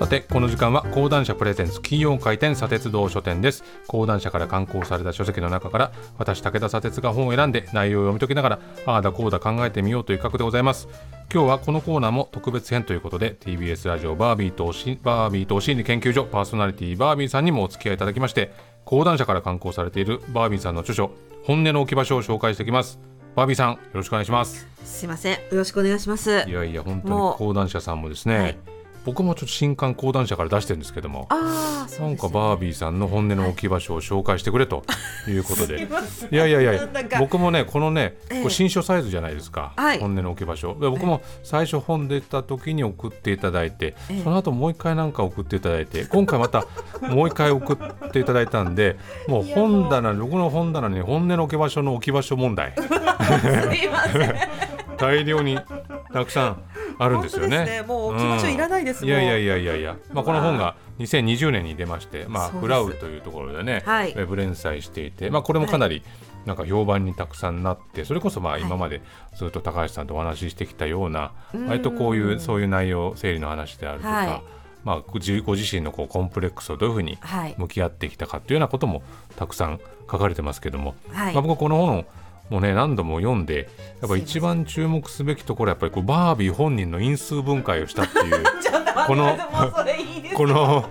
さてこの時間は講談社プレゼンツ金曜回転砂鉄道書店です。講談社から刊行された書籍の中から私武田砂鉄が本を選んで内容を読み解きながらああだこうだ考えてみようという企画でございます。今日はこのコーナーも特別編ということで TBS ラジオバービーとしバービーと心理研究所パーソナリティバービーさんにもお付き合いいただきまして講談社から刊行されているバービーさんの著書本音の置き場所を紹介していきます。バービーさんよろしくお願いします。すいません。よろしくお願いします。いやいや本当に講談社さんもですね、はい僕もちょっと新刊講談社から出してるんですけどもああそうなんかバービーさんの本音の置き場所を紹介してくれと いうことで、すいやいやいや僕もねこのね、ええ。これ新書サイズじゃないですか、はい。本音の置き場所。で僕も最初本出た時に送っていただいて、ええ。その後もう一回なんか送っていただいて 今回またもう一回送っていただいたんでもう本棚僕の本棚に本音の置き場所の置き場所問題。すいません。大量にたくさんあるんですよね。ね。もう置き場所いらないですもんいやいやいやいやいや、まあ、この本が2020年に出まして、まあ、フラウというところでね、はい。ウェブ連載していて、まあ、これもかなりなんか評判にたくさんなってそれこそまあはい。今までずっと高橋さんとお話ししてきたような、うん。割とこういうそういう内容生理の話であるとか、はい。まあ、ご自身のこうコンプレックスをどういうふうにはい。向き合ってきたかというようなこともたくさん書かれてますけども、はい。まあ、僕はこの本もね何度も読んでやっぱ一番注目すべきところはやっぱりこうバービー本人の因数分解をしたっていう このこの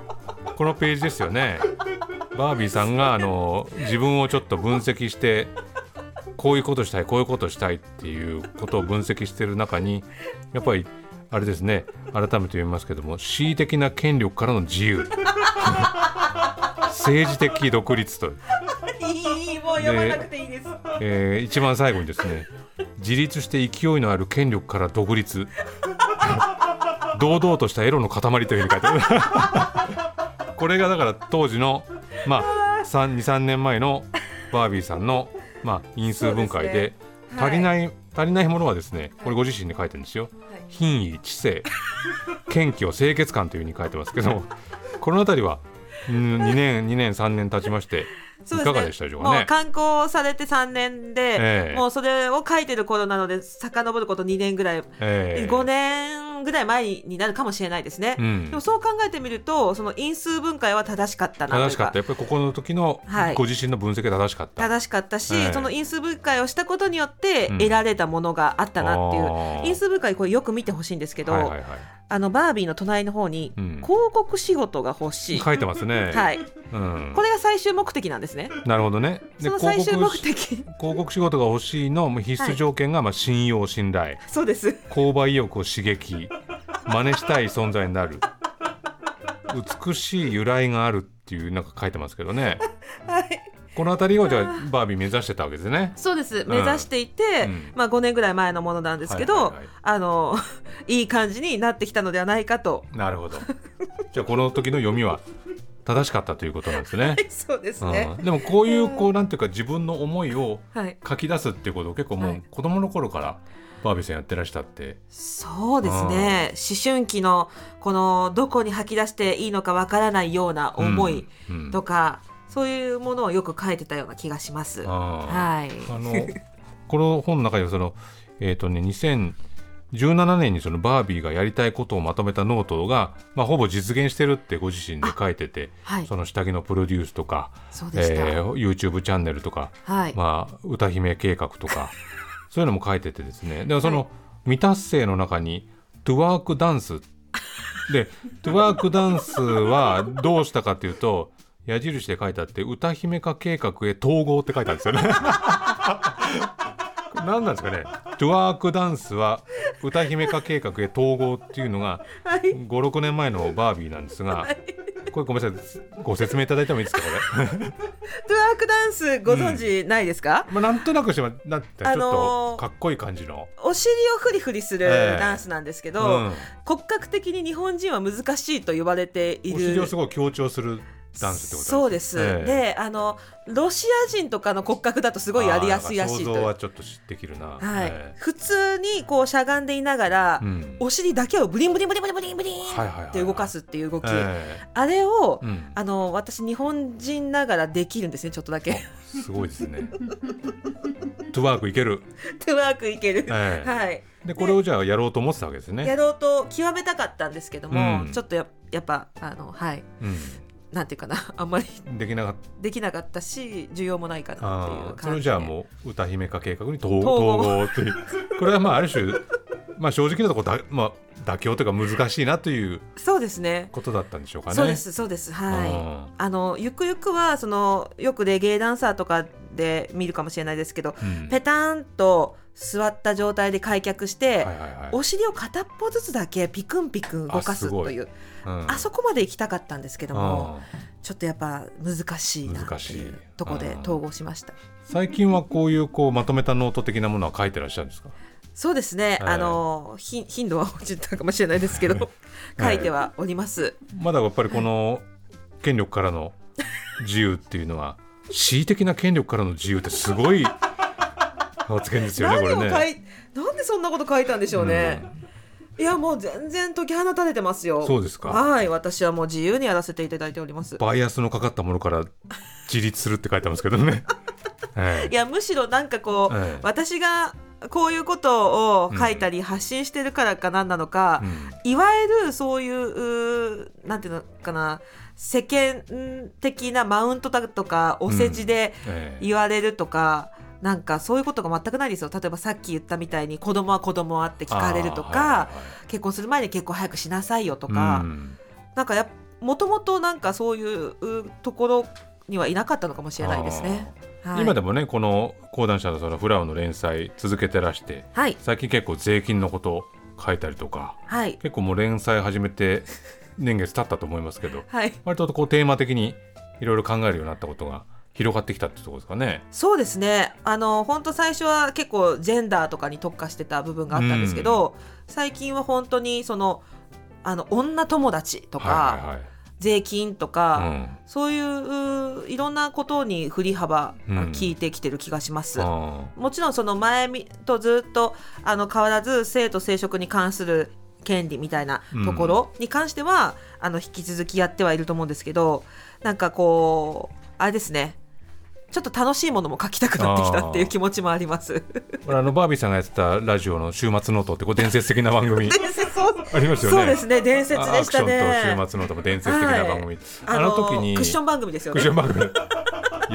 このページですよね。バービーさんがあの自分をちょっと分析してこういうことしたいこういうことしたいっていうことを分析している中にやっぱりあれですね改めて読みますけども恣意的な権力からの自由。政治的独立と、いいもう読まなくていいです。えー一番最後にですね自立して勢いのある権力から独立。堂々としたエロの塊というふうに書いてある。これがだから当時のまあ23年前のバービーさんの、まあ、因数分解でそうですね。足りない、足りないものはですねこれご自身で書いてるんですよ。品位知性謙虚清潔感というふうに書いてますけども この辺りはうん2年2年3年経ちましてそういかがでしたでしょうかね。もう刊行されて3年で、ええ。もうそれを書いてる頃なので遡ること2年ぐらい、ええ。5年ぐらい前になるかもしれないですね、うん。でもそう考えてみるとその因数分解は正しかったな正しかった。やっぱりここの時のはい。ご自身の分析が正しかった、正しかったし、ええ。その因数分解をしたことによってうん得られたものがあったなっていう、あー因数分解これよく見てほしいんですけど、はいはいはいあのバービーの隣の方に、うん。広告仕事が欲しい、書いてますね、はい、うん。これが最終目的なんですね。なるほどね。でその最終目的。広告仕事が欲しいの必須条件が、まあ、信用信頼。そうです。購買意欲を刺激。真似したい存在になる。美しい由来があるっていうなんか書いてますけどね。はい、この辺りをじゃあバービー目指してたわけですね。そうです。目指していて、うん。まあ5年ぐらい前のものなんですけど、あの いい感じになってきたのではないかと。なるほど。じゃあこの時の読みは正しかったということなんですね。そうですね。うん、でもこういうこうなんていうか自分の思いをはい。書き出すっていうことを結構もはい。う子供の頃からバービーさんやってらしたって。そうですね。思春期のこのどこに吐き出していいのかわからないような思いとか、そういうものをよく書いてたような気がします。あはい。ーあの この本の中にはそのえっ、とね2017年にそのバービーがやりたいことをまとめたノートが、まあ、ほぼ実現してるってご自身で書いてて、はいその下着のプロデュースとか、そうでした。えー YouTube チャンネルとか、はい。まあ、歌姫計画とか そういうのも書いててですねでもその未達成の中に「トゥワークダンス」で「トゥワークダンス」はどうしたかというと矢印で書いてあって「歌姫化計画へ統合」って書いてあるんですよね。何なんですかね。トゥワークダンスは歌姫化計画へ統合っていうのがはい。56年前のバービーなんですがこれごめんなさい。ご説明いただいてもいいですかこれ？トゥワークダンスご存知ないですか、まあ、なんとなくしてもだってちょっとーかっこいい感じの、お尻をフリフリするええダンスなんですけど、うん。骨格的に日本人は難しいと言われていお尻をるすごい強調するダンスってことそうです、ええ。であのロシア人とかの骨格だとすごいやりやすいらしいとはちょっとできるな。はい。え普通にこうしゃがんでいながら、えうん。お尻だけをブリンブリンブリンブリンブリンブリンって動かすっていう動き、えあれを、えうん。あの私日本人ながらできるんですねちょっとだけ。すごいですね。トゥワークいける、トゥワークいける、ええ。はい。でこれをじゃあやろうと思ってたわけですね。やろうと極めたかったんですけども、うん。ちょっとややっぱあのはいなんていうかな あんまりうん、できなかっできなかったし需要もないかたなっていう感じで。それじゃあもう歌姫化計画に統統合。っていう。これはまあある種まあ正直なところだ、まあ、妥協とか難しいなというそうですね。ことだったんでしょうかね。そうですそうです。はい。うん。あのゆくゆくはそのよくレゲエダンサーとかで見るかもしれないですけど、うん。ペタンと座った状態で開脚して、はいはいはい。お尻を片っぽずつだけピクンピクン動かあすといううん。あそこまで行きたかったんですけどもあちょっとやっぱ難しいなっていい。うところでうん。統合しました。ー最近はこういうこうまとめたノート的なものは書いてらっしゃるんですか？そうですね、はい。あのひ頻度は落ちたかもしれないですけど 書いてはおります、まだやっぱりこの権力からの自由っていうのは恣意的な権力からの自由ってすごい発言ですよねこれね。なんでそんなこと書いたんでしょうね、いやもう全然解き放たれてますよ。そうですか。はい。私はもう自由にやらせていただいております。バイアスのかかったものから自立するって書いてますけどね。え えいやむしろなんかこう、ええ私がこういうことを書いたり発信してるからかなんなのか、うん。いわゆるそういうなんていうのかな世間的なマウントだとかお世辞でええ。言われるとか、なんかそういうことが全くないですよ。例えばさっき言ったみたいに子供は子供はって聞かれるとか、はい結婚する前に結婚早くしなさいよとうか、ん。なんかやっもともとなんかそういううところにはいなかったのかもしれないですね。はい、今でもねこの講談社のそのフラウの連載続けてらしてはい。最近結構税金のこと書いたりとかはい。結構もう連載始めて年月経ったと思いますけどはい。割とこうテーマ的にいろいろ考えるようになったことが広がってきたってところですかね。そうですね。あの本当最初は結構ジェンダーとかに特化してた部分があったんですけど、最近は本当にそのあの女友達とか、はいはい税金とはか、い。うんそういうういろんなことに振り幅うん聞いてきてる気がします。あもちろんその前みとずっとあの変わらず性と生殖に関する権利みたいなところに関しては、あの引き続きやってはいると思うんですけどなんかこうあれですねちょっと楽しいものも書きたくなってきたっていう気持ちもあります。あのバービーさんがやってたラジオの「週末ノート」ってこう伝説的な番組。ありますよね。そうですね伝説でしたね。アクションと週末ノートも伝説的な番組、ああの時にクッション番組ですよね。クッション。番組。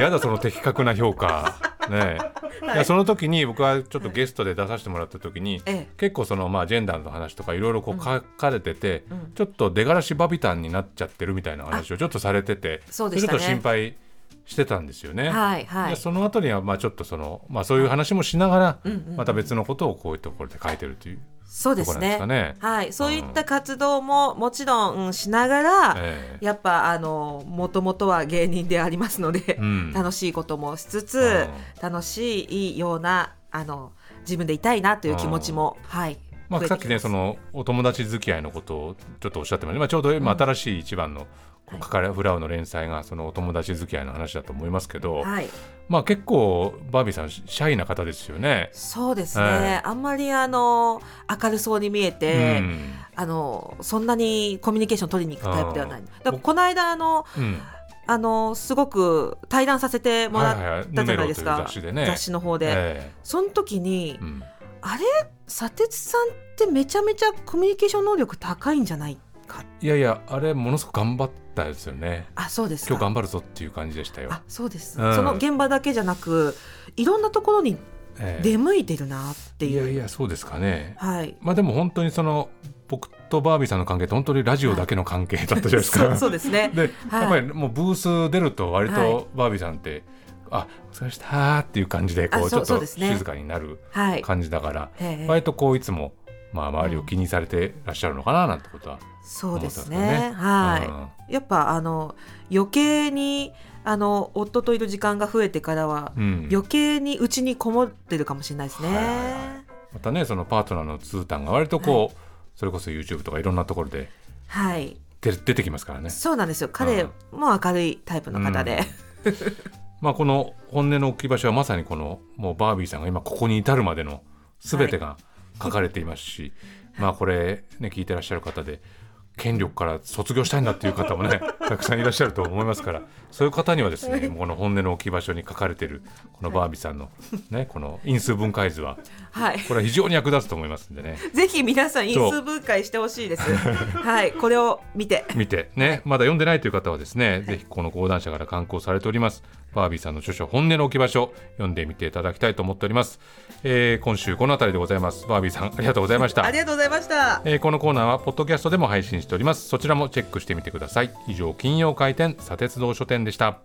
やだその的確な評価。ねえ、はい。その時に僕はちょっとゲストで出させてもらった時に、ええ。結構そのまあジェンダーの話とかいろいろこう書かれてて、うん。ちょっと出がらしバビタンになっちゃってるみたいな話をちょっとされててね。ちょっと心配してたんですよね。はいはい。でその後にはまあちょっとその、まあ、そういう話もしながら、うんうんまた別のことをこういうところで書いてるというそうですね。ね。はい、そういった活動ももちろん、うんしながら、ええやっぱあのもともとは芸人でありますので、うん楽しいこともしつつ、う楽しいようなあの自分でいたいなという気持ちも、はい。まあ、さっきねそのお友達付き合いのことをちょっとおっしゃってました、まあ、ちょうど今新しい一番のこう書かれフラウの連載がそのお友達付き合いの話だと思いますけど、はい、まあ結構バービーさんシャイな方ですよね。そうですね、はい。あんまりあの明るそうに見えて、うん。あのそんなにコミュニケーション取りに行くタイプではない。だからこの間あのうん。あのすごく対談させてもらっはいはいはいたじゃないですか、ヌメロという雑誌でね。雑誌の方で、えその時に、えうん。あれ？砂鉄さんってめちゃめちゃコミュニケーション能力高いんじゃないかいやいやあれものすごく頑張ったですよね。あそうですか。今日頑張るぞっていう感じでしたよ。あそうです、うん。その現場だけじゃなくいろんなところにええ。出向いてるなっていう、いやいやそうですかね。はい。まあでも本当にその僕とバービーさんの関係って本当にラジオだけの関係だったじゃないですか。そうそうですね。で、はい。やっぱりもうブース出ると割はとバービーさんって、あお疲れ様でしたっていう感じでこあそううちょっと静かになるはい。感じだから、ええ。割とこういつもまあ周りを気にされてらっしゃるのかななんてことはそうですね。思ったんですよね。はい、やっぱあの余計にあの夫といる時間が増えてからは、うん。余計にうちにこもってるかもしれないですね、はい。はいはいまたねそのパートナーのツータンが割とこう、それこそ YouTube とかいろんなところではい。出出てきますからね。そうなんですよ。彼も明るいタイプの方で、まあこの本音の置き場所はまさにこのもうバービーさんが今ここに至るまでの全てが書かれていますし、まあこれね聞いてらっしゃる方で権力から卒業したいんだっていう方もね たくさんいらっしゃると思いますからそういう方にはですねこの本音の置き場所に書かれているこのバービーさんのねこの因数分解図ははい。これは非常に役立つと思いますんでね。ぜひ皆さん因数分解してほしいです。はい。これを見て。見て。ね。まだ読んでないという方はですね、ぜひこの講談社から刊行されておりますバービーさんの著書本音の置き場所読んでみていただきたいと思っております、えー今週この辺りでございます。バービーさんありがとうございました。ありがとうございました。えーこのコーナーはポッドキャストでも配信しております。そちらもチェックしてみてください。以上金曜開店砂鉄道書店でした